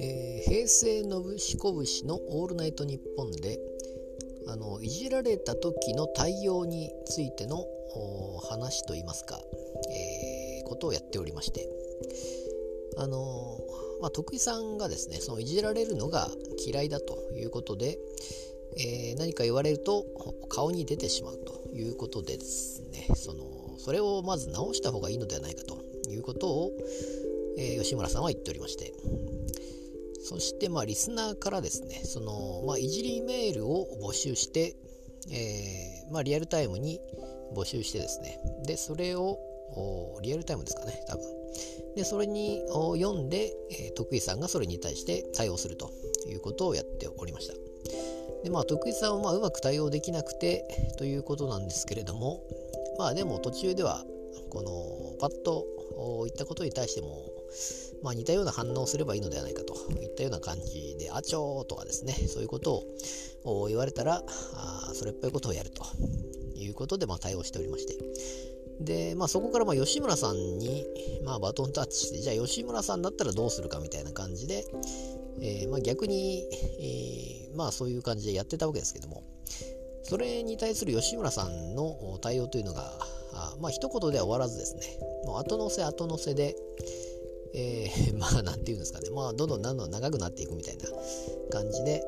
えー、平成のぶしこぶしの「オールナイトニッポンで」あのいじられた時の対応についての話といいますか、えー、ことをやっておりまして。あのまあ、徳井さんがですねそのいじられるのが嫌いだということで、えー、何か言われると顔に出てしまうということでですね。そのそれをまず直した方がいいのではないかということを、えー、吉村さんは言っておりまして。そしてまあリスナーからですねその、まあ、いじりメールを募集して、えー、まあ、リアルタイムに募集してですね。でそれをリアルタイムですかね多分。でそれに読んで、え、徳井さんがそれに対して対応するということをやっておりました。でまあ徳井さんはまあうまく対応できなくてということなんですけれどもまあでも途中ではこのパッと言ったことに対してもまあ、似たような反応をすればいいのではないかといったような感じで、あちょーとかですね、そういうことを言われたら、あそれっぽいことをやるということで、まあ、対応しておりまして、で、まあ、そこからまあ吉村さんに、まあ、バトンタッチして、じゃあ吉村さんだったらどうするかみたいな感じで、えー、まあ、逆に、えー、まあそういう感じでやってたわけですけども、それに対する吉村さんの対応というのが、あまあ一言では終わらずですね、もう後乗せ後乗せで、えー、まあなんていうんですかね、まあどんどんどんどん長くなっていくみたいな感じで、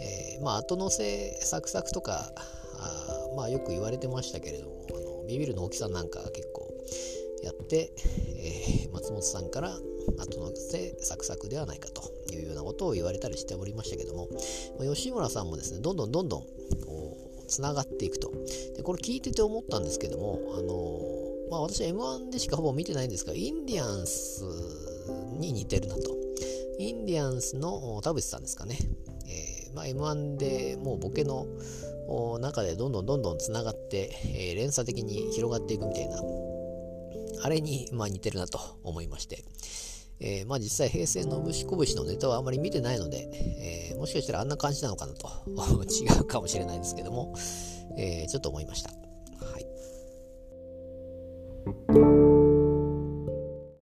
えー、まあ後乗せサクサクとか、あまあよく言われてましたけれども、ビビるの大きさなんか結構やって、えー、松本さんから後のせサクサクではないかというようなことを言われたりしておりましたけども、まあ、吉村さんもですねどんどんどんどんつながっていくと。でこれ聞いてて思ったんですけどもあのまあ私は M1 でしかほぼ見てないんですがインディアンスに似てるなと。インディアンスの田淵さんですかね、まあ、M1 でもうボケの中でどんどんどんどんつながって、えー、連鎖的に広がっていくみたいな、あれに、まあ、似てるなと思いまして、えー、まあ実際平成のぶしこぶしのネタはあまり見てないので、えー、もしかしたらあんな感じなのかなと。違うかもしれないですけども、え、ちょっと思いました。